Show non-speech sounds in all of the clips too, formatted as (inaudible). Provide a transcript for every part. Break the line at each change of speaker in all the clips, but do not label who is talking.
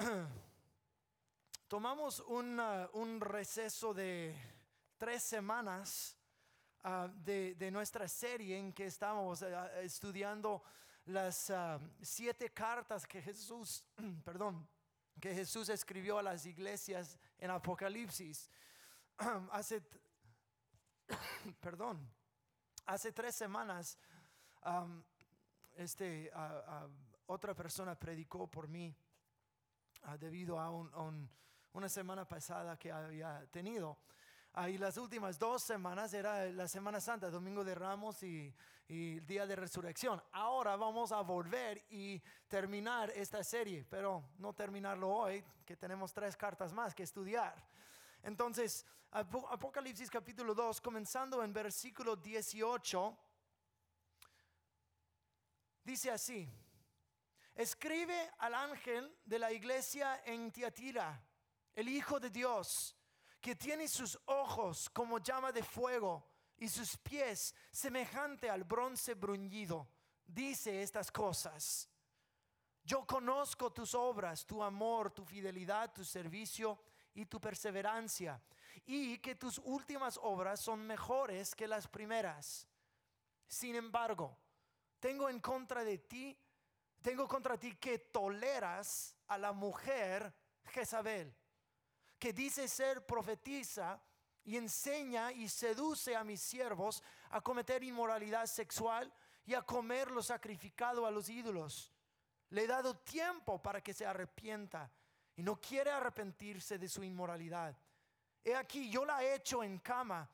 (clears throat) tomamos un, receso de tres semanas uh, de, de nuestra serie en que estamos uh, estudiando las siete cartas que Jesús, (clears throat) perdón, que Jesús escribió a las iglesias en Apocalipsis. (clears throat) hace, perdón, hace tres semanas, este, otra persona predicó por mí uh, debido a una semana pasada que había tenido. y las últimas dos semanas era la Semana Santa, Domingo de Ramos y, y, el Día de Resurrección. Ahora vamos a volver y terminar esta serie, pero no terminarlo hoy, que tenemos tres cartas más que estudiar. Entonces, Apocalipsis capítulo 2, comenzando en versículo 18, dice así, escribe al ángel de la iglesia en Tiatira, el Hijo de Dios, que tiene sus ojos como llama de fuego y sus pies semejante al bronce bruñido. Dice estas cosas. Yo conozco tus obras, tu amor, tu fidelidad, tu servicio y tu perseverancia, y que tus últimas obras son mejores que las primeras. Sin embargo, tengo en contra de ti, tengo contra ti que toleras a la mujer Jezabel, que dice ser profetiza y enseña y seduce a mis siervos a cometer inmoralidad sexual y a comer lo sacrificado a los ídolos. Le he dado tiempo para que se arrepienta y no quiere arrepentirse de su inmoralidad. He aquí, yo la he hecho en cama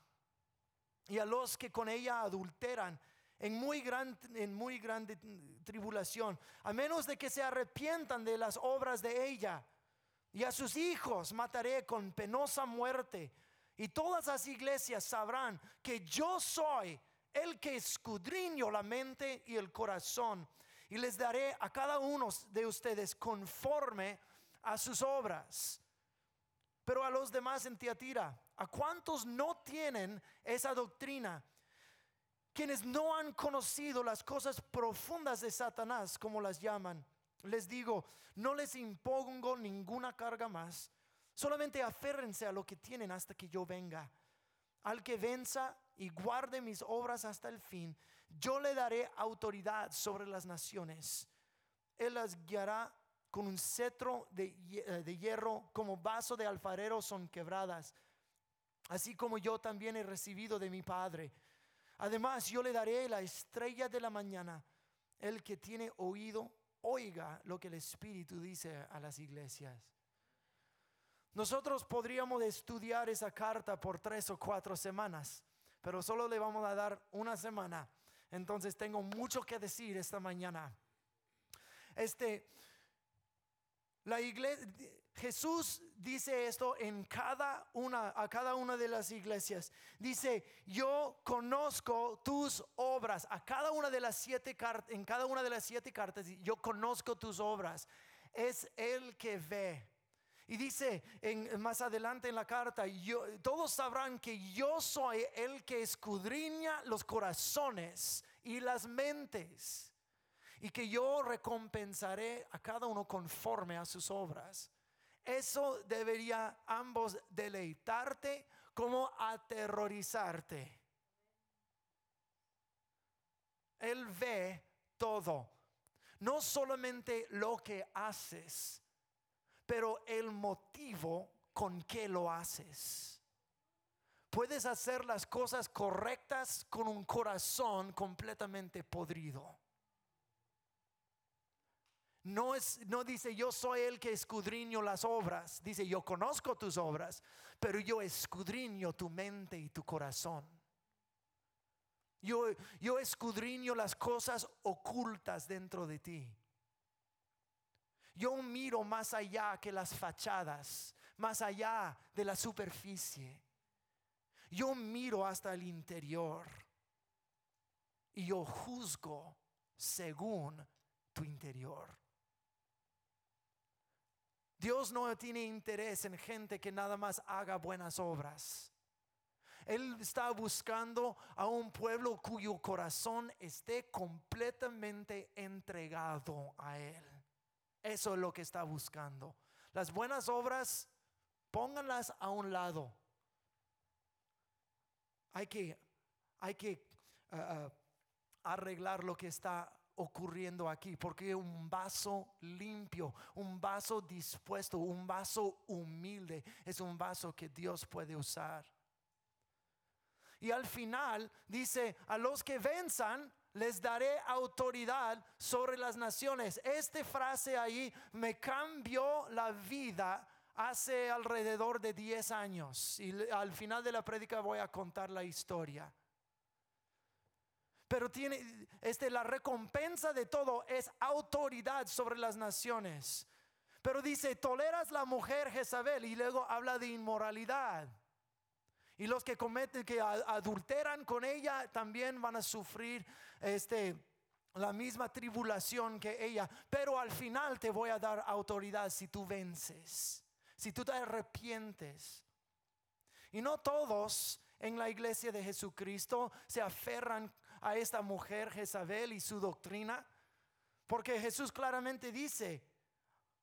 y a los que con ella adulteran en muy, gran, en muy grande tribulación, a menos de que se arrepientan de las obras de ella. Y a sus hijos mataré con penosa muerte. Y todas las iglesias sabrán que yo soy el que escudriño la mente y el corazón. Y les daré a cada uno de ustedes conforme a sus obras. Pero a los demás en Tiatira, ¿a cuántos no tienen esa doctrina? Quienes no han conocido las cosas profundas de Satanás, como las llaman, les digo, no les impongo ninguna carga más. Solamente aférrense a lo que tienen hasta que yo venga. Al que venza y guarde mis obras hasta el fin, yo le daré autoridad sobre las naciones. Él las guiará con un cetro eh, de, hierro, como vaso de alfarero son quebradas, así como yo también he recibido de mi Padre. Además, yo le daré la estrella de la mañana. El que tiene oído, oiga lo que el Espíritu dice a las iglesias. Nosotros podríamos estudiar esa carta por tres o cuatro semanas, pero solo le vamos a dar una semana. Entonces tengo mucho que decir esta mañana. Este, la iglesia, Jesús dice esto en cada una, a cada una de las iglesias. Dice, yo conozco tus obras. A cada una de las siete en cada una de las siete cartas, yo conozco tus obras. Es el que ve. Y dice en, más adelante en la carta, yo, todos sabrán que yo soy el que escudriña los corazones y las mentes y que yo recompensaré a cada uno conforme a sus obras. Eso debería ambos deleitarte como aterrorizarte. Él ve todo, no solamente lo que haces, pero el motivo con que lo haces. Puedes hacer las cosas correctas con un corazón completamente podrido. No, es, no dice yo soy el que escudriño las obras, dice yo conozco tus obras, pero yo escudriño tu mente y tu corazón. Yo, yo escudriño las cosas ocultas dentro de ti. Yo miro más allá que las fachadas, más allá de la superficie. Yo miro hasta el interior y yo juzgo según tu interior. Dios no tiene interés en gente que nada más haga buenas obras. Él está buscando a un pueblo cuyo corazón esté completamente entregado a Él. Eso es lo que está buscando. Las buenas obras, pónganlas a un lado. Hay que, hay que ah, ah, arreglar lo que está ocurriendo aquí, porque un vaso limpio, un vaso dispuesto, un vaso humilde, es un vaso que Dios puede usar. Y al final dice, a los que venzan, les daré autoridad sobre las naciones. Esta frase ahí me cambió la vida hace alrededor de 10 años. Y al final de la prédica voy a contar la historia. Pero tiene, este, la recompensa de todo es autoridad sobre las naciones. Pero dice, toleras la mujer Jezabel y luego habla de inmoralidad. Y los que cometen, que adulteran con ella, también van a sufrir este, la misma tribulación que ella. Pero al final te voy a dar autoridad si tú vences, si tú te arrepientes. Y no todos en la iglesia de Jesucristo se aferran a esta mujer Jezabel y su doctrina? Porque Jesús claramente dice,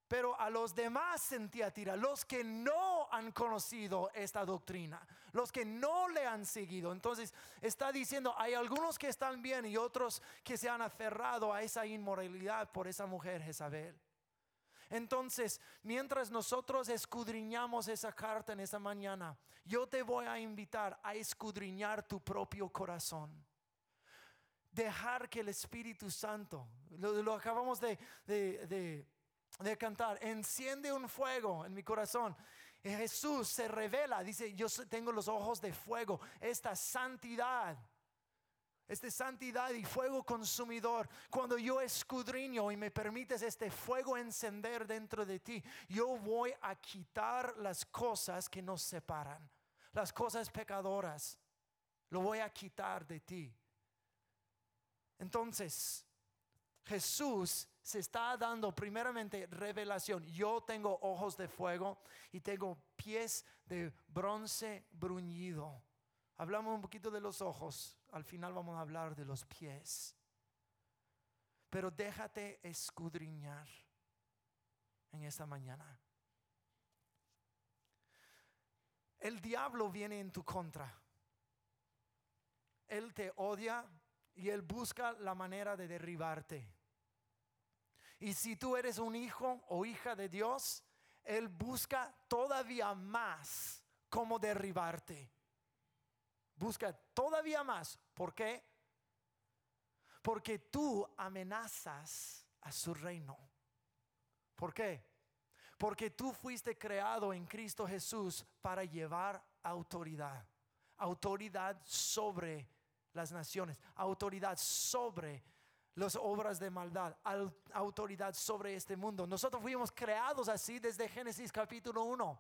pero a los demás en tira los que no han conocido esta doctrina, los que no le han seguido. Entonces está diciendo, hay algunos que están bien y otros que se han aferrado a esa inmoralidad por esa mujer Jezabel. Entonces, mientras nosotros escudriñamos esa carta en esa mañana, yo te voy a invitar a escudriñar tu propio corazón dejar que el Espíritu Santo, lo, acabamos de, de, cantar, enciende un fuego en mi corazón. Jesús se revela, dice, yo tengo los ojos de fuego, esta santidad. Esta santidad y fuego consumidor, cuando yo escudriño y me permites este fuego encender dentro de ti, yo voy a quitar las cosas que nos separan, las cosas pecadoras, lo voy a quitar de ti. Entonces, Jesús se está dando primeramente revelación. Yo tengo ojos de fuego y tengo pies de bronce bruñido. Hablamos un poquito de los ojos, al final vamos a hablar de los pies. Pero déjate escudriñar en esta mañana. El diablo viene en tu contra. Él te odia y Él busca la manera de derribarte. Y si tú eres un hijo o hija de Dios, Él busca todavía más cómo derribarte. Busca todavía más. ¿Por qué? Porque tú amenazas a su reino. ¿Por qué? Porque tú fuiste creado en Cristo Jesús para llevar autoridad. Autoridad sobre las naciones, autoridad sobre las obras de maldad, autoridad sobre este mundo. Nosotros fuimos creados así desde Génesis capítulo 1.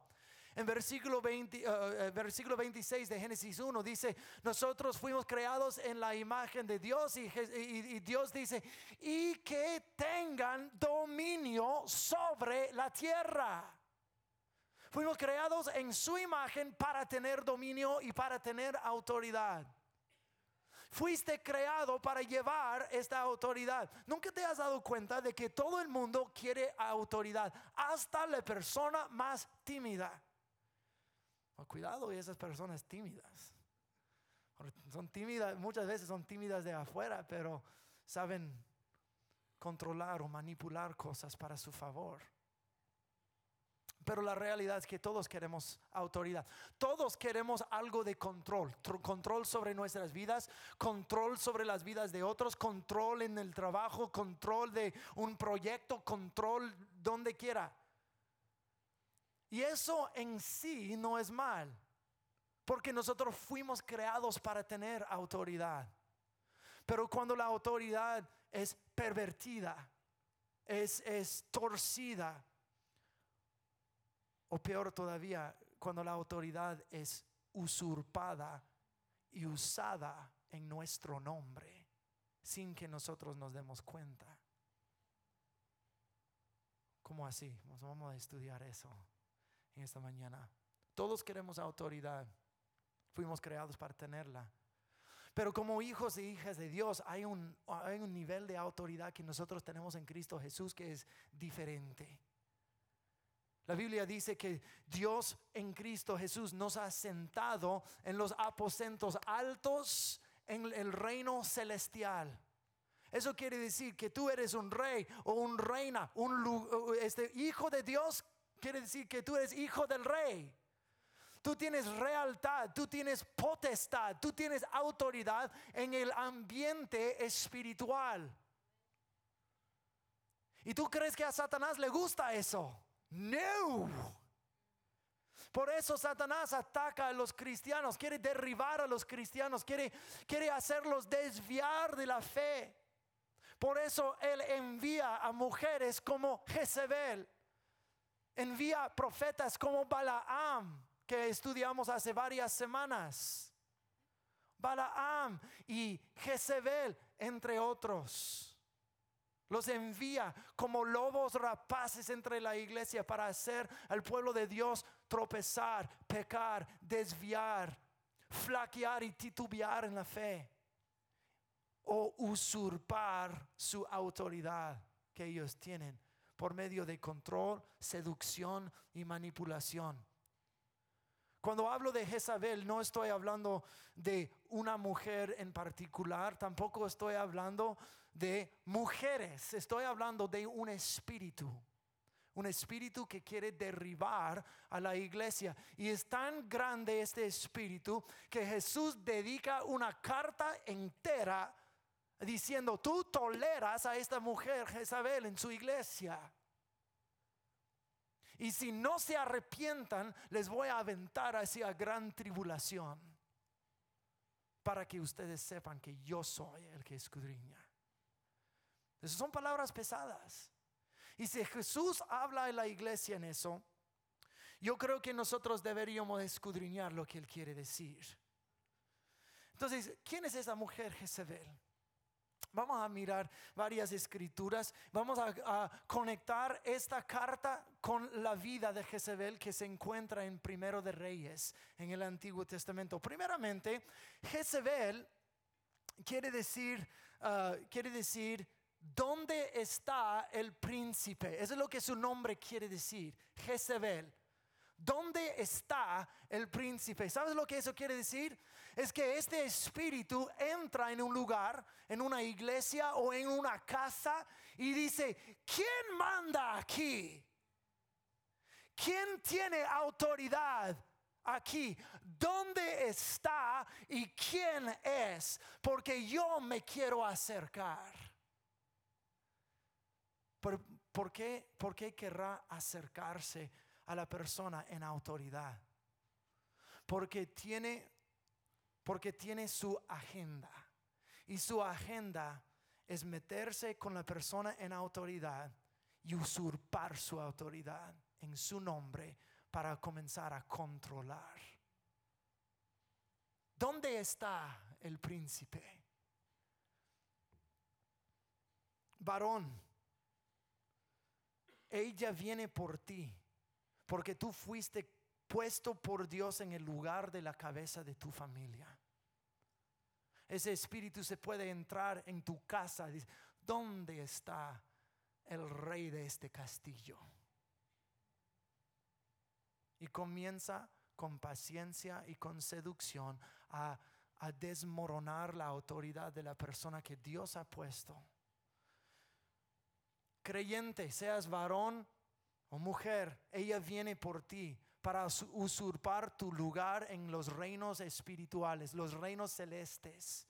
En versículo, 20, eh, eh, versículo 26 de Génesis 1 dice, nosotros fuimos creados en la imagen de Dios y, y Dios dice, y que tengan dominio sobre la tierra. Fuimos creados en su imagen para tener dominio y para tener autoridad. Fuiste creado para llevar esta autoridad. ¿Nunca te has dado cuenta de que todo el mundo quiere autoridad? Hasta la persona más tímida. Oh, cuidado y esas personas tímidas. Son tímidas, muchas veces son tímidas de afuera, pero saben controlar o manipular cosas para su favor. Pero la realidad es que todos queremos autoridad. Todos queremos algo de control. Control sobre nuestras vidas, control sobre las vidas de otros, control en el trabajo, control de un proyecto, control donde quiera. Y eso en sí no es mal. Porque nosotros fuimos creados para tener autoridad. Pero cuando la autoridad es pervertida, es, es torcida, o peor todavía, cuando la autoridad es usurpada y usada en nuestro nombre sin que nosotros nos demos cuenta. ¿Cómo así? Vamos a estudiar eso en esta mañana. Todos queremos autoridad. Fuimos creados para tenerla. Pero como hijos e hijas de Dios hay un, hay un nivel de autoridad que nosotros tenemos en Cristo Jesús que es diferente. La Biblia dice que Dios en Cristo Jesús nos ha sentado en los aposentos altos en el reino celestial. Eso quiere decir que tú eres un rey o un reina, un este, hijo de Dios. Quiere decir que tú eres hijo del rey. Tú tienes realtad, tú tienes potestad, tú tienes autoridad en el ambiente espiritual. ¿Y tú crees que a Satanás le gusta eso? No. Por eso Satanás ataca a los cristianos, quiere derribar a los cristianos, quiere, quiere hacerlos desviar de la fe. Por eso Él envía a mujeres como Jezebel, envía profetas como Balaam, que estudiamos hace varias semanas. Balaam y Jezebel, entre otros. Los envía como lobos rapaces entre la iglesia para hacer al pueblo de Dios tropezar, pecar, desviar, flaquear y titubear en la fe o usurpar su autoridad que ellos tienen por medio de control, seducción y manipulación. Cuando hablo de Jezabel, no estoy hablando de una mujer en particular, tampoco estoy hablando de mujeres, estoy hablando de un espíritu. Un espíritu que quiere derribar a la iglesia. Y es tan grande este espíritu que Jesús dedica una carta entera diciendo, tú toleras a esta mujer Jezabel en su iglesia. Y si no se arrepientan, les voy a aventar hacia gran tribulación. Para que ustedes sepan que yo soy el que escudriña. Esas son palabras pesadas. Y si Jesús habla en la iglesia en eso, yo creo que nosotros deberíamos escudriñar lo que Él quiere decir. Entonces, ¿quién es esa mujer Jezebel? Vamos a mirar varias escrituras, vamos a, conectar esta carta con la vida de Jezebel que se encuentra en Primero de Reyes, en el Antiguo Testamento. Primeramente, Jezebel quiere decir, ah, quiere decir ¿dónde está el príncipe? Eso es lo que su nombre quiere decir, Jezebel. ¿Dónde está el príncipe? ¿Sabes lo que eso quiere decir? Es que este espíritu entra en un lugar, en una iglesia o en una casa y dice, ¿quién manda aquí? ¿Quién tiene autoridad aquí? ¿Dónde está y quién es? Porque yo me quiero acercar. ¿Por, qué, ¿Por qué querrá acercarse a la persona en autoridad? Porque tiene, porque tiene su agenda. Y su agenda es meterse con la persona en autoridad y usurpar su autoridad en su nombre para comenzar a controlar. ¿Dónde está el príncipe? Varón, ella viene por ti, porque tú fuiste puesto por Dios en el lugar de la cabeza de tu familia. Ese espíritu se puede entrar en tu casa. Dice, ¿dónde está el rey de este castillo? Y comienza con paciencia y con seducción a, a desmoronar la autoridad de la persona que Dios ha puesto creyente, seas varón o mujer, ella viene por ti para usurpar tu lugar en los reinos espirituales, los reinos celestes.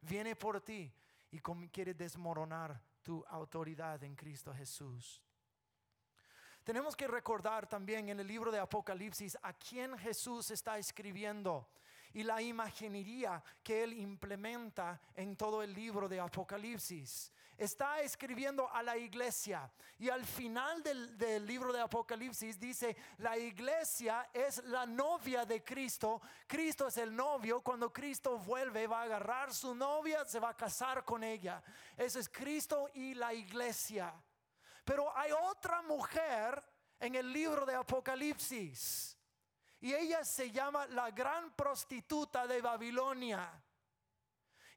Viene por ti y quiere desmoronar tu autoridad en Cristo Jesús. Tenemos que recordar también en el libro de Apocalipsis a quién Jesús está escribiendo y la imaginería que él implementa en todo el libro de Apocalipsis está escribiendo a la iglesia. Y al final del, libro de Apocalipsis dice, la iglesia es la novia de Cristo. Cristo es el novio. Cuando Cristo vuelve, va a agarrar su novia, se va a casar con ella. Eso es Cristo y la iglesia. Pero hay otra mujer en el libro de Apocalipsis. Y ella se llama la gran prostituta de Babilonia.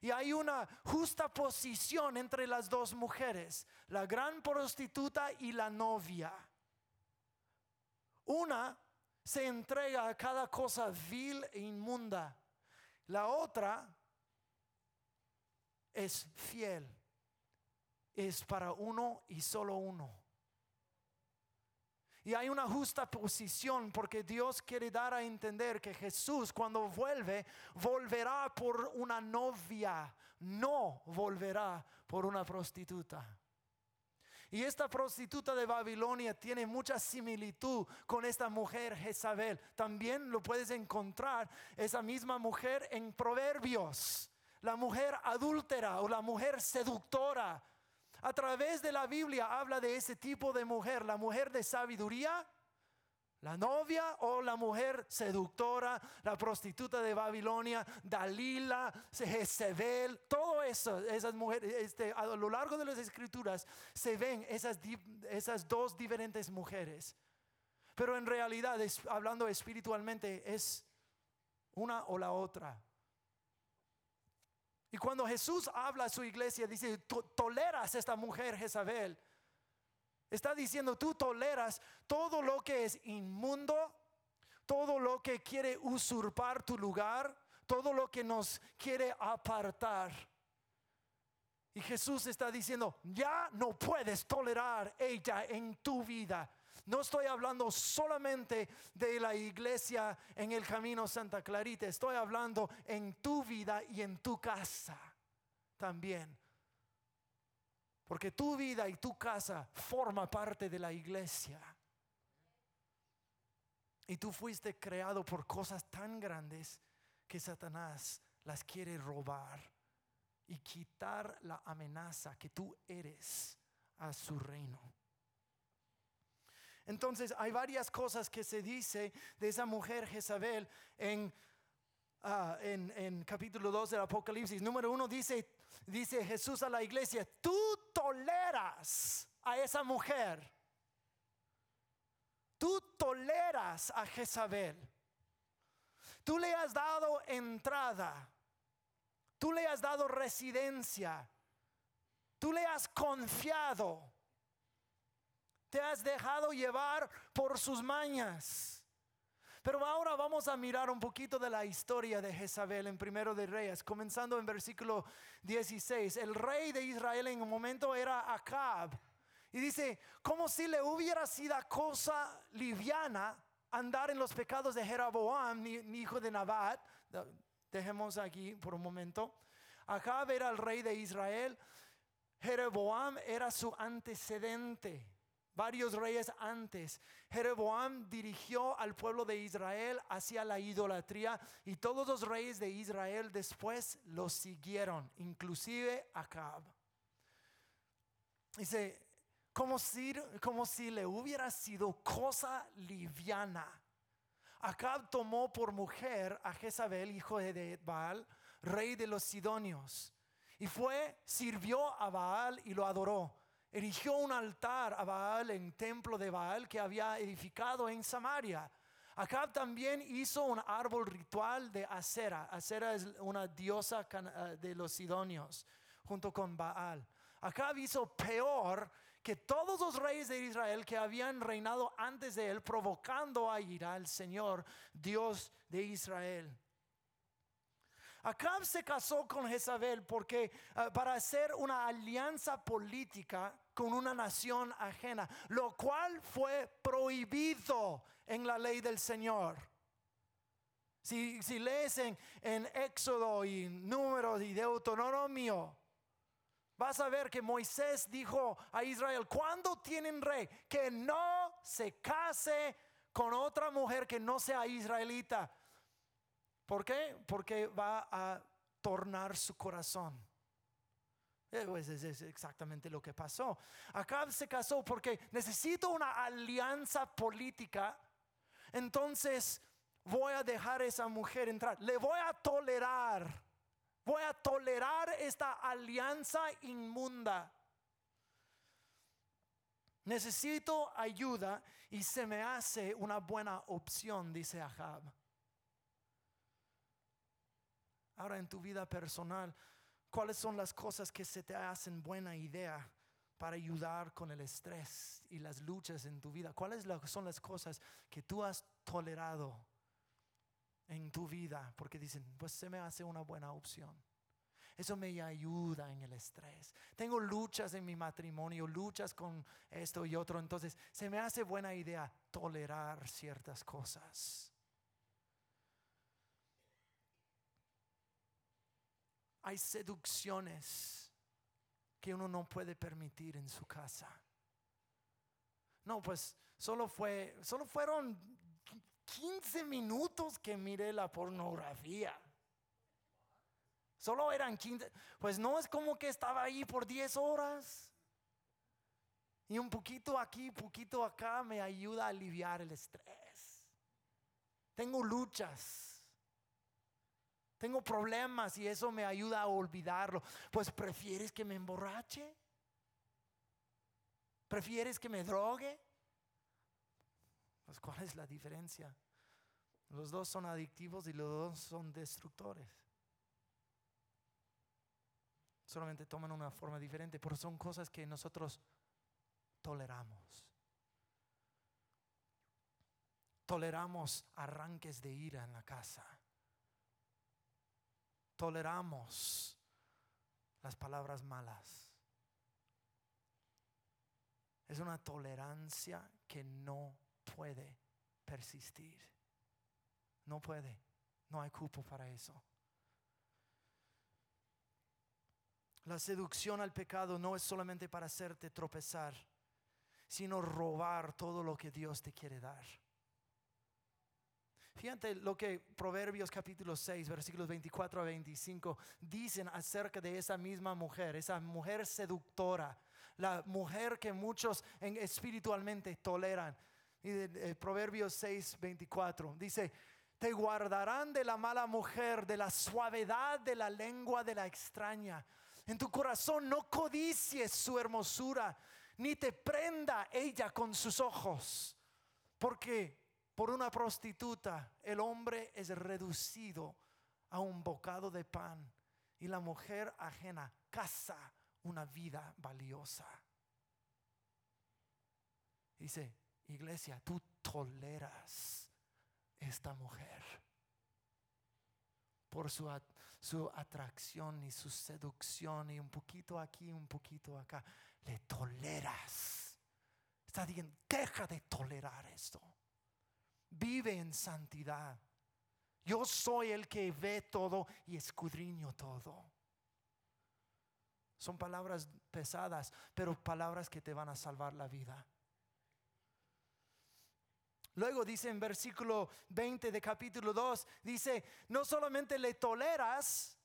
Y hay una justa posición entre las dos mujeres, la gran prostituta y la novia. Una se entrega a cada cosa vil e inmunda. La otra es fiel. Es para uno y solo uno. Y hay una justa posición porque Dios quiere dar a entender que Jesús cuando vuelve, volverá por una novia, no volverá por una prostituta. Y esta prostituta de Babilonia tiene mucha similitud con esta mujer Jezabel. También lo puedes encontrar esa misma mujer en Proverbios. La mujer adúltera o la mujer seductora. A través de la Biblia habla de ese tipo de mujer, la mujer de sabiduría, la novia o la mujer seductora, la prostituta de Babilonia, Dalila, Jezebel, todo eso, esas mujeres, este, a lo largo de las escrituras se ven esas, esas dos diferentes mujeres. Pero en realidad, hablando espiritualmente, es una o la otra. Y cuando Jesús habla a su iglesia, dice, toleras esta mujer Jezabel Está diciendo, tú toleras todo lo que es inmundo, todo lo que quiere usurpar tu lugar, todo lo que nos quiere apartar. Y Jesús está diciendo, ya no puedes tolerar ella en tu vida. No estoy hablando solamente de la iglesia en el camino Santa Clarita, estoy hablando en tu vida y en tu casa también. Porque tu vida y tu casa forma parte de la iglesia. Y tú fuiste creado por cosas tan grandes que Satanás las quiere robar y quitar la amenaza que tú eres a su reino. Entonces hay varias cosas que se dice de esa mujer Jezabel en, ah, en, capítulo 2 del Apocalipsis. Número uno dice, dice Jesús a la iglesia, tú toleras a esa mujer. Tú toleras a Jezabel. Tú le has dado entrada. Tú le has dado residencia. Tú le has confiado. Te has dejado llevar por sus mañas. Pero ahora vamos a mirar un poquito de la historia de Jezabel en Primero de Reyes, comenzando en versículo 16. El rey de Israel en un momento era Acab. Y dice, como si le hubiera sido cosa liviana andar en los pecados de Jeroboam, hijo de Nabat. Dejemos aquí por un momento. Acab era el rey de Israel. Jeroboam era su antecedente varios reyes antes. Jeroboam dirigió al pueblo de Israel hacia la idolatría y todos los reyes de Israel después lo siguieron, inclusive Acab. Dice, como si, como si le hubiera sido cosa liviana. Acab tomó por mujer a Jezabel, hijo de Baal, rey de los Sidonios, y fue, sirvió a Baal y lo adoró erigió un altar a Baal en templo de Baal que había edificado en Samaria. Acab también hizo un árbol ritual de acera. Acera es una diosa eh, de los sidonios, junto con Baal. Acab hizo peor que todos los reyes de Israel que habían reinado antes de él, provocando a ira al Señor, Dios de Israel. Acab se casó con Jezabel porque ah, para hacer una alianza política con una nación ajena, lo cual fue prohibido en la ley del Señor. Si, si lees en, en Éxodo y Números y Deuteronomio, vas a ver que Moisés dijo a Israel, ¿cuándo tienen rey? Que no se case con otra mujer que no sea israelita. ¿Por qué? Porque va a tornar su corazón. Eh, pues es exactamente lo que pasó. Acá se casó porque necesito una alianza política. Entonces voy a dejar a esa mujer entrar. Le voy a tolerar. Voy a tolerar esta alianza inmunda. Necesito ayuda y se me hace una buena opción, dice Ahab. Ahora en tu vida personal, ¿cuáles son las cosas que se te hacen buena idea para ayudar con el estrés y las luchas en tu vida? ¿Cuáles son las cosas que tú has tolerado en tu vida? Porque dicen, pues se me hace una buena opción. Eso me ayuda en el estrés. Tengo luchas en mi matrimonio, luchas con esto y otro. Entonces, se me hace buena idea tolerar ciertas cosas. Hay seducciones que uno no puede permitir en su casa. No, pues solo fue, solo fueron 15 minutos que miré la pornografía. Solo eran 15. Pues no es como que estaba ahí por 10 horas. Y un poquito aquí, poquito acá me ayuda a aliviar el estrés. Tengo luchas. Tengo problemas y eso me ayuda a olvidarlo. Pues prefieres que me emborrache? ¿Prefieres que me drogue? Pues ¿cuál es la diferencia? Los dos son adictivos y los dos son destructores solamente toman una forma diferente, pero son cosas que nosotros toleramos. Toleramos arranques de ira en la casa. Toleramos las palabras malas. Es una tolerancia que no puede persistir. No puede. No hay cupo para eso. La seducción al pecado no es solamente para hacerte tropezar, sino robar todo lo que Dios te quiere dar. Fíjate lo que Proverbios capítulo 6, versículos 24 a 25 dicen acerca de esa misma mujer, esa mujer seductora, la mujer que muchos espiritualmente toleran. Y de, Proverbios 6, 24 dice, te guardarán de la mala mujer, de la suavidad de la lengua de la extraña en tu corazón no codicies su hermosura, ni te prenda ella con sus ojos, porque por una prostituta el hombre es reducido a un bocado de pan y la mujer ajena caza una vida valiosa. Dice, iglesia, tú toleras esta mujer por su su atracción y su seducción y un poquito aquí, un poquito acá. Le toleras. Está diciendo, deja de tolerar esto. Vive en santidad. Yo soy el que ve todo y escudriño todo. Son palabras pesadas, pero palabras que te van a salvar la vida. Luego dice en versículo 20 de capítulo 2, dice, no solamente le toleras,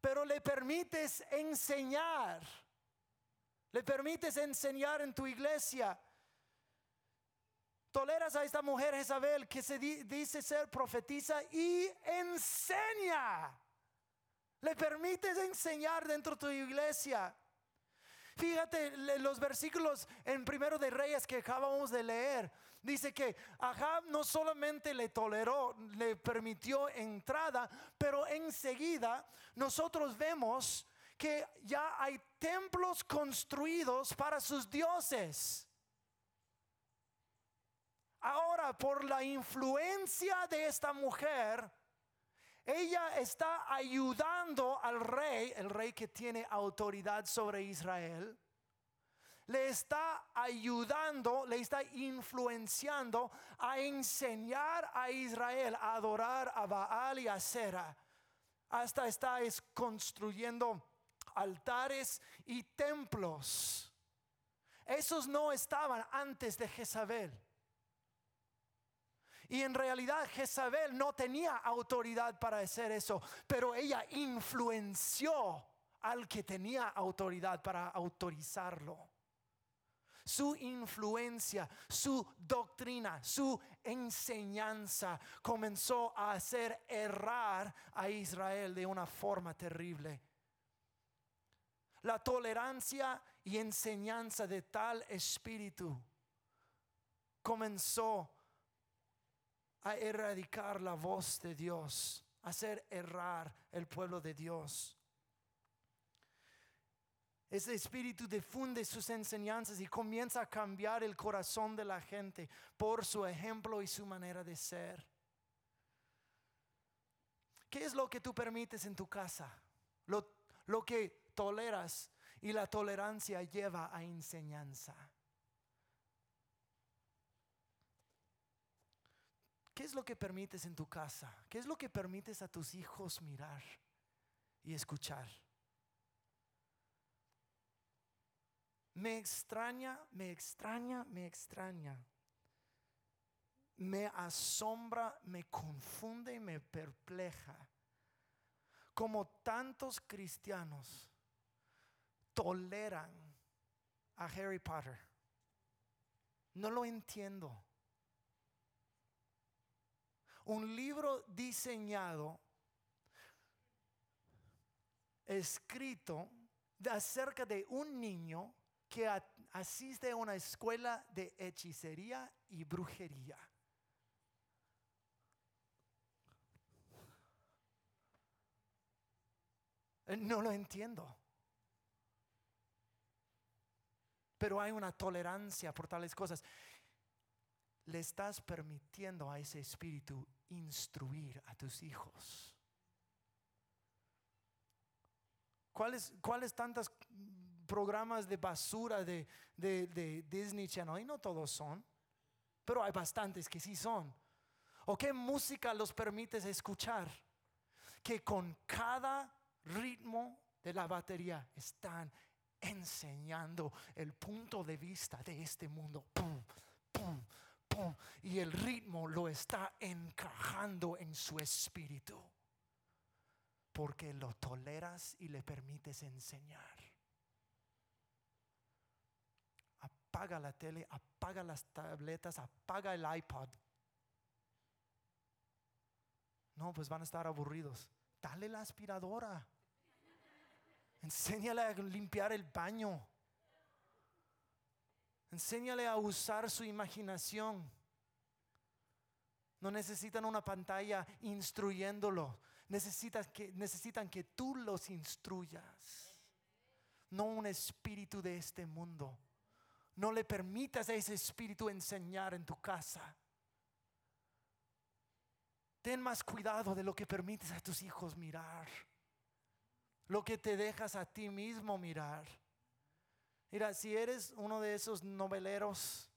pero le permites enseñar. Le permites enseñar en tu iglesia. Toleras a esta mujer Isabel que se dice ser profetiza y enseña. Le permites enseñar dentro de tu iglesia. Fíjate los versículos en primero de Reyes que acabamos de leer dice que Ahab no solamente le toleró, le permitió entrada, pero enseguida nosotros vemos que ya hay templos construidos para sus dioses. Ahora, por la influencia de esta mujer, ella está ayudando al rey, el rey que tiene autoridad sobre Israel, le está ayudando, le está influenciando a enseñar a Israel a adorar a Baal y a Sera. Hasta está construyendo altares y templos. Esos no estaban antes de Jezabel. Y en realidad Jezabel no tenía autoridad para hacer eso, pero ella influenció al que tenía autoridad para autorizarlo su influencia, su doctrina, su enseñanza comenzó a hacer errar a Israel de una forma terrible. La tolerancia y enseñanza de tal espíritu comenzó a erradicar la voz de Dios, hacer errar el pueblo de Dios. Ese espíritu difunde sus enseñanzas y comienza a cambiar el corazón de la gente por su ejemplo y su manera de ser. ¿Qué es lo que tú permites en tu casa? Lo, lo que toleras y la tolerancia lleva a enseñanza. ¿Qué es lo que permites en tu casa? ¿Qué es lo que permites a tus hijos mirar y escuchar? Me extraña, me extraña, me extraña. Me asombra, me confunde y me perpleja. Como tantos cristianos toleran a Harry Potter. No lo entiendo un libro diseñado, escrito acerca de un niño que asiste a una escuela de hechicería y brujería. No lo entiendo. Pero hay una tolerancia por tales cosas le estás permitiendo a ese espíritu instruir a tus hijos. ¿Cuáles, cuáles tantos programas de basura de, de, Disney Channel? Y no todos son, pero hay bastantes que sí son. ¿O qué música los permites escuchar? Que con cada ritmo de la batería están enseñando el punto de vista de este mundo. ¡Pum! ¡Pum! Y el ritmo lo está encajando en su espíritu. Porque lo toleras y le permites enseñar. Apaga la tele, apaga las tabletas, apaga el iPod. No, pues van a estar aburridos. Dale la aspiradora. Enséñale a limpiar el baño. Enséñale a usar su imaginación. No necesitan una pantalla instruyéndolo. Necesitan que, necesitan que tú los instruyas. No un espíritu de este mundo. No le permitas a ese espíritu enseñar en tu casa. Ten más cuidado de lo que permites a tus hijos mirar. Lo que te dejas a ti mismo mirar. Mira, si eres uno de esos noveleros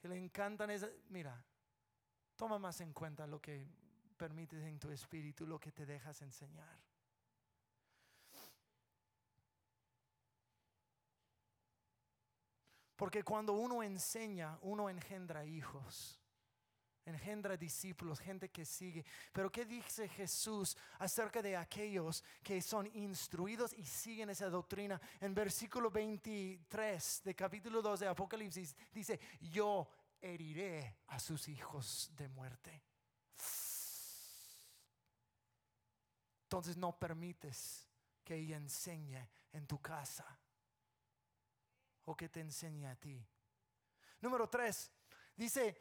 que le encantan esa, mira, toma más en cuenta lo que permites en tu espíritu, lo que te dejas enseñar. Porque cuando uno enseña, uno engendra hijos engendra discípulos, gente que sigue. Pero ¿qué dice Jesús acerca de aquellos que son instruidos y siguen esa doctrina? En versículo 23 de capítulo 2 de Apocalipsis dice, yo heriré a sus hijos de muerte. Entonces no permites que ella enseñe en tu casa o que te enseñe a ti. Número 3, dice,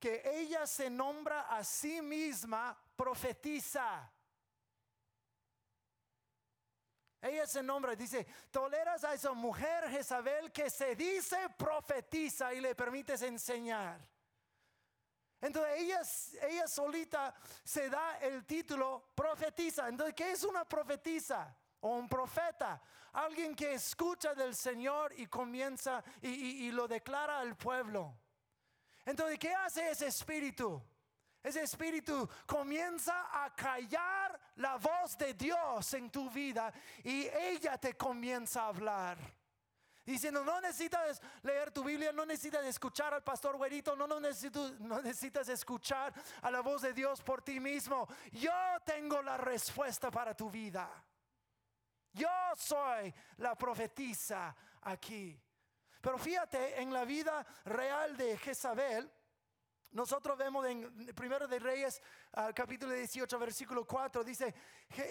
que ella se nombra a sí misma profetiza. Ella se nombra, dice, toleras a esa mujer Jezabel que se dice profetiza y le permites enseñar. Entonces ella, ella solita se da el título profetiza. Entonces, ¿qué es una profetisa? O un profeta, alguien que escucha del Señor y comienza y lo declara al pueblo. Entonces, ¿qué hace ese espíritu? Ese espíritu comienza a callar la voz de Dios en tu vida y ella te comienza a hablar. Diciendo, no necesitas leer tu Biblia, no necesitas escuchar al pastor güerito, no, no, necesitas, no necesitas escuchar a la voz de Dios por ti mismo. Yo tengo la respuesta para tu vida. Yo soy la profetisa aquí. Pero fíjate, en la vida real de Jezabel, nosotros vemos en Primero de Reyes, ah, capítulo 18, versículo 4, dice,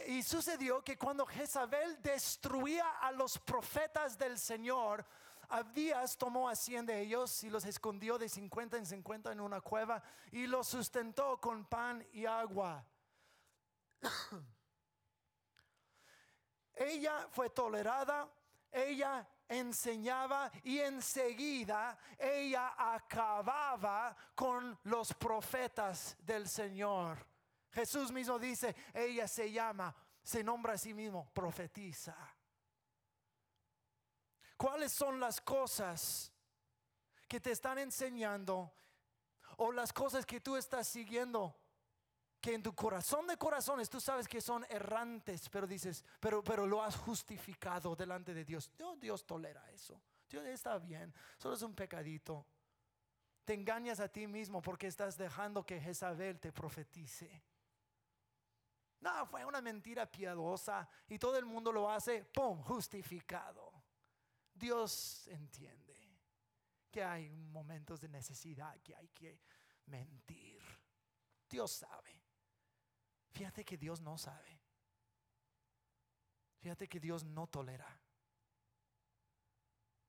y sucedió que cuando Jezabel destruía a los profetas del Señor, Abdías tomó a cien de ellos y los escondió de 50 en 50 en una cueva y los sustentó con pan y agua. (coughs) Ella fue tolerada ella enseñaba y enseguida ella acababa con los profetas del Señor. Jesús mismo dice, ella se llama, se nombra a sí mismo, profetiza. ¿Cuáles son las cosas que te están enseñando o las cosas que tú estás siguiendo que en tu corazón de corazones tú sabes que son errantes, pero dices, pero, pero lo has justificado delante de Dios. Dios. Dios tolera eso. Dios está bien, solo es un pecadito. Te engañas a ti mismo porque estás dejando que Jezabel te profetice. No, fue una mentira piadosa y todo el mundo lo hace, ¡pum!, justificado. Dios entiende que hay momentos de necesidad que hay que mentir. Dios sabe. Fíjate que Dios no sabe. Fíjate que Dios no tolera.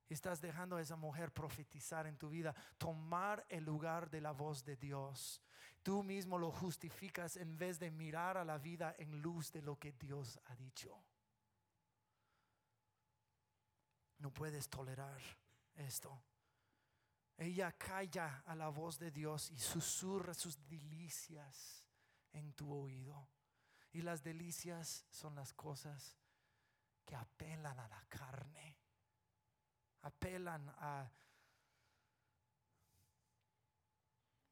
Estás dejando a esa mujer profetizar en tu vida, tomar el lugar de la voz de Dios. Tú mismo lo justificas en vez de mirar a la vida en luz de lo que Dios ha dicho. No puedes tolerar esto. Ella calla a la voz de Dios y susurra sus delicias en tu oído. Y las delicias son las cosas que apelan a la carne, apelan a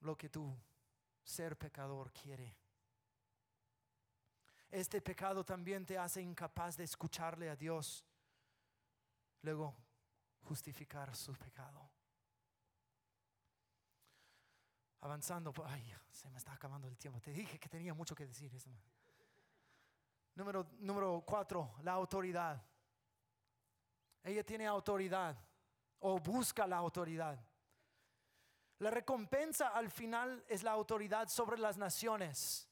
lo que tu ser pecador quiere. Este pecado también te hace incapaz de escucharle a Dios, luego justificar su pecado. Avanzando, ay, se me está acabando el tiempo. Te dije que tenía mucho que decir. Número, número cuatro, la autoridad. Ella tiene autoridad o busca la autoridad. La recompensa al final es la autoridad sobre las naciones.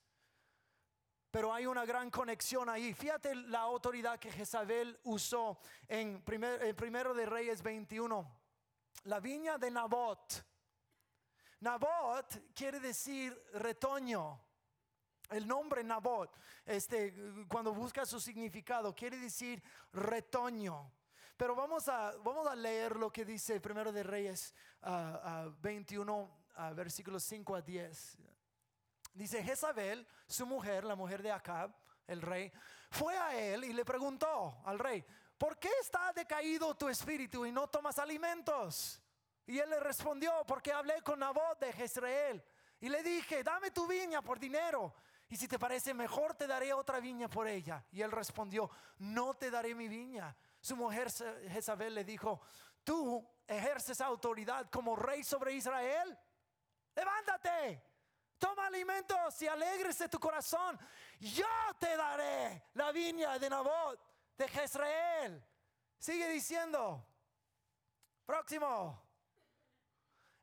Pero hay una gran conexión ahí. Fíjate la autoridad que Jezabel usó en, primer, en Primero de Reyes 21. La viña de Nabot Nabot quiere decir retoño. El nombre Nabot, este, cuando busca su significado, quiere decir retoño. Pero vamos a, vamos a leer lo que dice Primero de Reyes 21, versículos 5 a 10. Dice Jezabel, su mujer, la mujer de Acab, el rey, fue a él y le preguntó al rey, ¿por qué está decaído tu espíritu y no tomas alimentos? Y él le respondió, porque hablé con Nabot de Jezreel. Y le dije, dame tu viña por dinero. Y si te parece mejor, te daré otra viña por ella. Y él respondió, no te daré mi viña. Su mujer Jezabel le dijo, tú ejerces autoridad como rey sobre Israel. Levántate, toma alimentos y alegrese tu corazón. Yo te daré la viña de Nabot, de Jezreel. Sigue diciendo, próximo.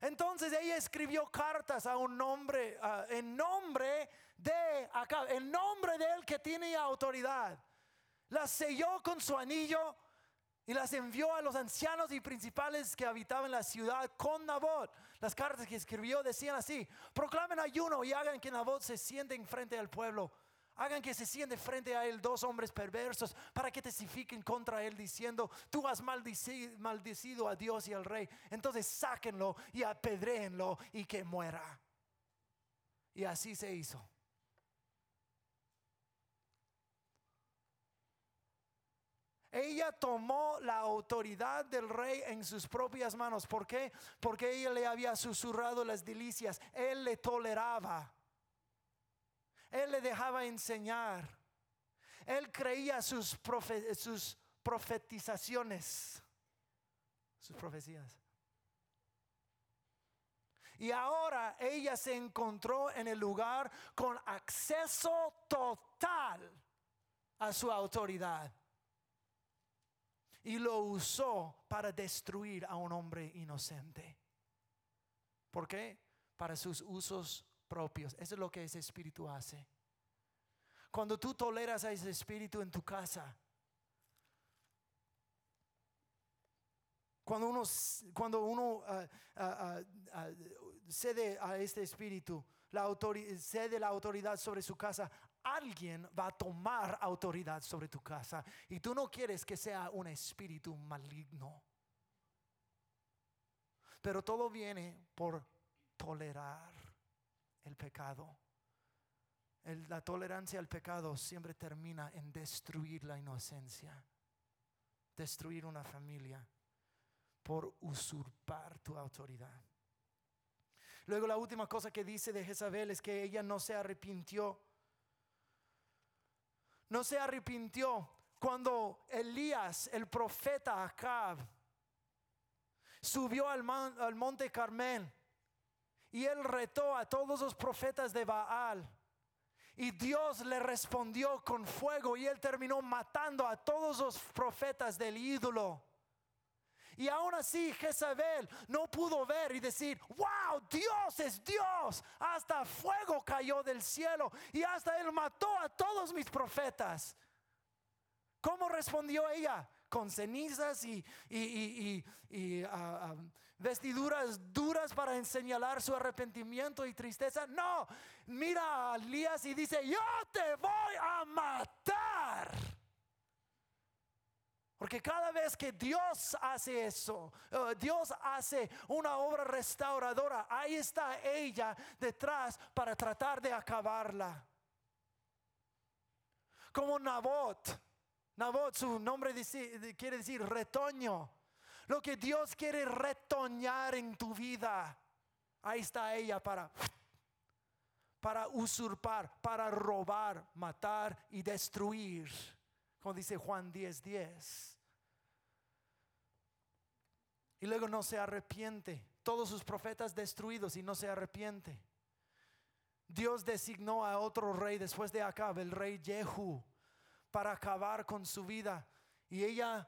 Entonces ella escribió cartas a un nombre, en nombre de acá, en nombre de él que tiene autoridad. Las selló con su anillo y las envió a los ancianos y principales que habitaban la ciudad con Nabot. Las cartas que escribió decían así: proclamen ayuno y hagan que Nabot se siente en frente del pueblo Hagan que se sienten frente a él dos hombres perversos para que testifiquen contra él diciendo, tú has maldecido, a Dios y al rey. Entonces sáquenlo y apedréenlo y que muera. Y así se hizo. Ella tomó la autoridad del rey en sus propias manos. ¿Por qué? Porque ella le había susurrado las delicias. Él le toleraba. Él le dejaba enseñar. Él creía sus, profetizaciones, sus profecías. Y ahora ella se encontró en el lugar con acceso total a su autoridad. Y lo usó para destruir a un hombre inocente. ¿Por qué? Para sus usos propios. Eso es lo que ese espíritu hace. Cuando tú toleras a ese espíritu en tu casa, cuando uno, cuando uno ah, ah, ah, cede a este espíritu, la cede la autoridad sobre su casa, alguien va a tomar autoridad sobre tu casa y tú no quieres que sea un espíritu maligno. Pero todo viene por tolerar el pecado. La tolerancia al pecado siempre termina en destruir la inocencia, destruir una familia por usurpar tu autoridad. Luego la última cosa que dice de Jezabel es que ella no se arrepintió. No se arrepintió cuando Elías, el profeta Acab, subió al, al monte Carmel y él retó a todos los profetas de Baal. Y Dios le respondió con fuego y él terminó matando a todos los profetas del ídolo. Y aún así Jezabel no pudo ver y decir, wow, Dios es Dios. Hasta fuego cayó del cielo y hasta él mató a todos mis profetas. ¿Cómo respondió ella? Con cenizas y, ah, ah, vestiduras duras para enseñar su arrepentimiento y tristeza. No, mira a Elías y dice, yo te voy a matar. Porque cada vez que Dios hace eso, eh, Dios hace una obra restauradora, ahí está ella detrás para tratar de acabarla. Como Nabot. Nabot, su nombre quiere decir retoño. Lo que Dios quiere retoñar en tu vida, ahí está ella para para usurpar, para robar, matar y destruir. Como dice Juan 10:10. 10. Y luego no se arrepiente. Todos sus profetas destruidos y no se arrepiente. Dios designó a otro rey después de Acab, el rey Jehu, para acabar con su vida. Y ella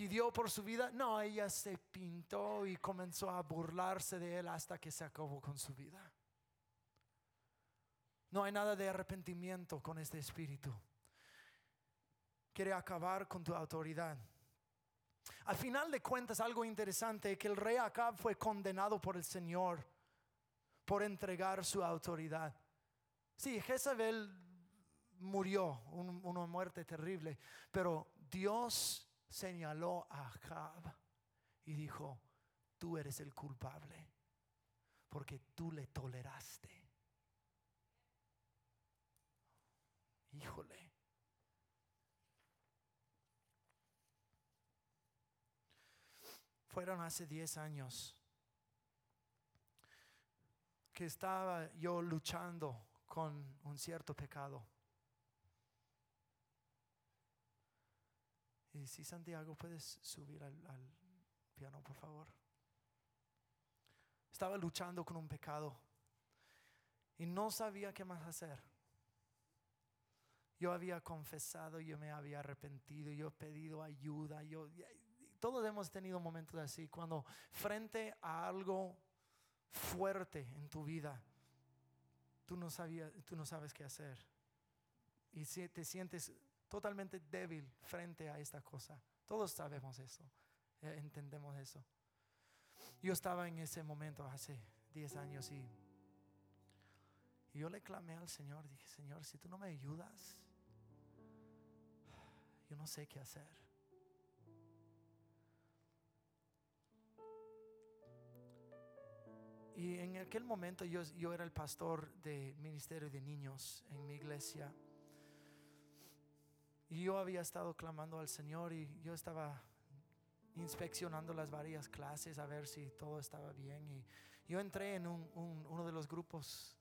pidió por su vida. No, ella se pintó y comenzó a burlarse de él hasta que se acabó con su vida. No hay nada de arrepentimiento con este espíritu. Quiere acabar con tu autoridad. Al final de cuentas, algo interesante, que el rey Acab fue condenado por el Señor por entregar su autoridad. Sí, Jezabel murió, una muerte terrible, pero Dios señaló a Acab y dijo, tú eres el culpable, porque tú le toleraste. Híjole. fueron hace 10 años que estaba yo luchando con un cierto pecado. Y si Santiago puedes subir al, al piano, por favor. Estaba luchando con un pecado y no sabía qué más hacer. Yo había confesado, yo me había arrepentido, yo he pedido ayuda, yo todos hemos tenido momentos así, cuando frente a algo fuerte en tu vida, tú no, sabías, tú no sabes qué hacer. Y si te sientes totalmente débil frente a esta cosa. Todos sabemos eso, eh, entendemos eso. Yo estaba en ese momento hace 10 años y, y yo le clamé al Señor, dije, Señor, si tú no me ayudas, yo no sé qué hacer. Y en aquel momento yo, yo era el pastor de ministerio de niños en mi iglesia. Y yo había estado clamando al Señor y yo estaba inspeccionando las varias clases a ver si todo estaba bien. Y yo entré en uno de los grupos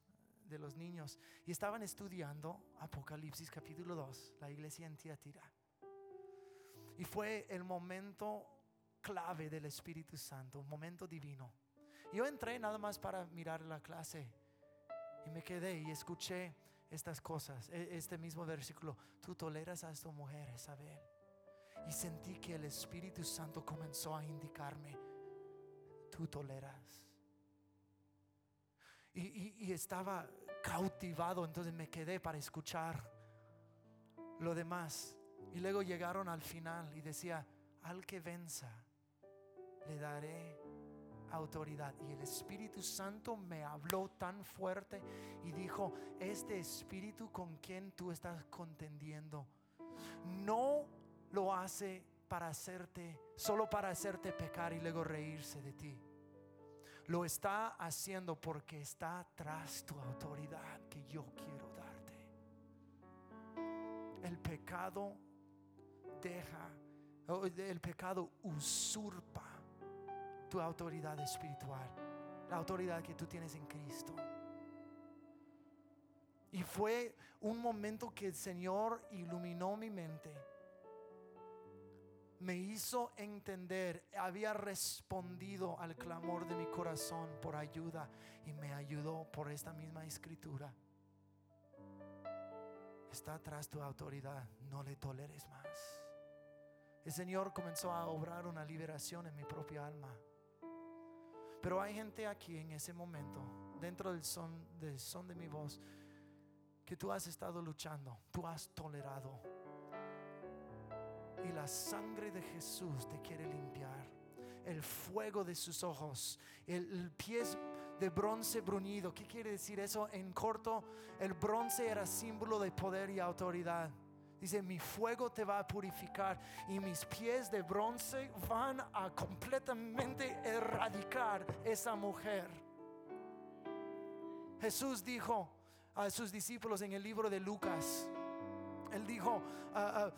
de los niños y estaban estudiando Apocalipsis capítulo 2, la iglesia en Tiatira. Y fue el momento clave del Espíritu Santo, un momento divino. Yo entré nada más para mirar la clase y me quedé y escuché estas cosas, e, este mismo versículo, tú toleras a esta mujer, Isabel. Y sentí que el Espíritu Santo comenzó a indicarme, tú toleras. Y, y estaba cautivado, entonces me quedé para escuchar lo demás. Y luego llegaron al final y decía, al que venza, le daré autoridad. Y el Espíritu Santo me habló tan fuerte y dijo, este Espíritu con quien tú estás contendiendo, no lo hace para hacerte, solo para hacerte pecar y luego reírse de ti. Lo está haciendo porque está tras tu autoridad que yo quiero darte. El pecado deja, el pecado usurpa tu autoridad espiritual, la autoridad que tú tienes en Cristo. Y fue un momento que el Señor iluminó mi mente me hizo entender, había respondido al clamor de mi corazón por ayuda y me ayudó por esta misma escritura. Está atrás tu autoridad, no le toleres más. El Señor comenzó a obrar una liberación en mi propia alma. Pero hay gente aquí en ese momento, dentro del son, del son de mi voz, que tú has estado luchando, tú has tolerado y la sangre de Jesús te quiere limpiar. El fuego de sus ojos, el, pie de bronce bruñido. ¿Qué quiere decir eso? En corto, el bronce era símbolo de poder y autoridad. Dice, mi fuego te va a purificar y mis pies de bronce van a completamente erradicar esa mujer. Jesús dijo a sus discípulos en el libro de Lucas, él dijo, ah, ah,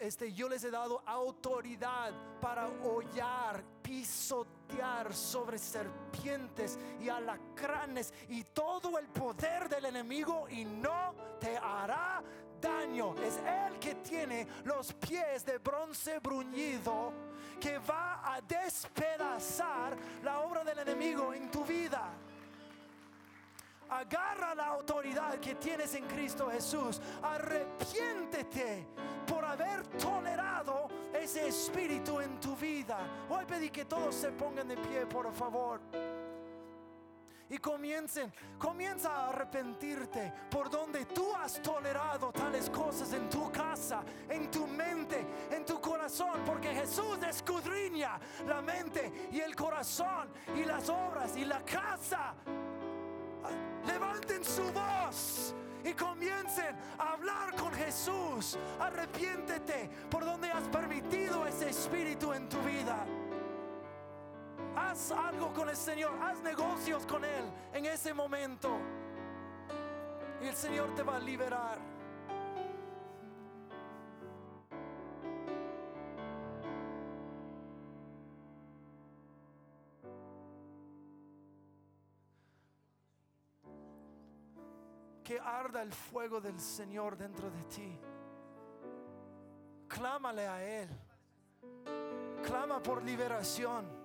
este, yo les he dado autoridad para hollar, pisotear sobre serpientes y alacranes y todo el poder del enemigo y no te hará daño. Es Él que tiene los pies de bronce bruñido que va a despedazar la obra del enemigo en tu vida. Agarra la autoridad que tienes en Cristo Jesús. Arrepiéntete por haber tolerado ese espíritu en tu vida. Hoy pedí que todos se pongan de pie, por favor. Y comiencen, comienza a arrepentirte por donde tú has tolerado en tu casa, en tu mente, en tu corazón, porque Jesús escudriña la mente y el corazón y las obras y la casa levanten su voz y comiencen a hablar con Jesús. Arrepiéntete por donde has permitido ese espíritu en tu vida. Haz algo con el Señor, haz negocios con Él en ese momento. Y el Señor te va a liberar. Arda el fuego del Señor dentro de ti. Clámale a Él. Clama por liberación.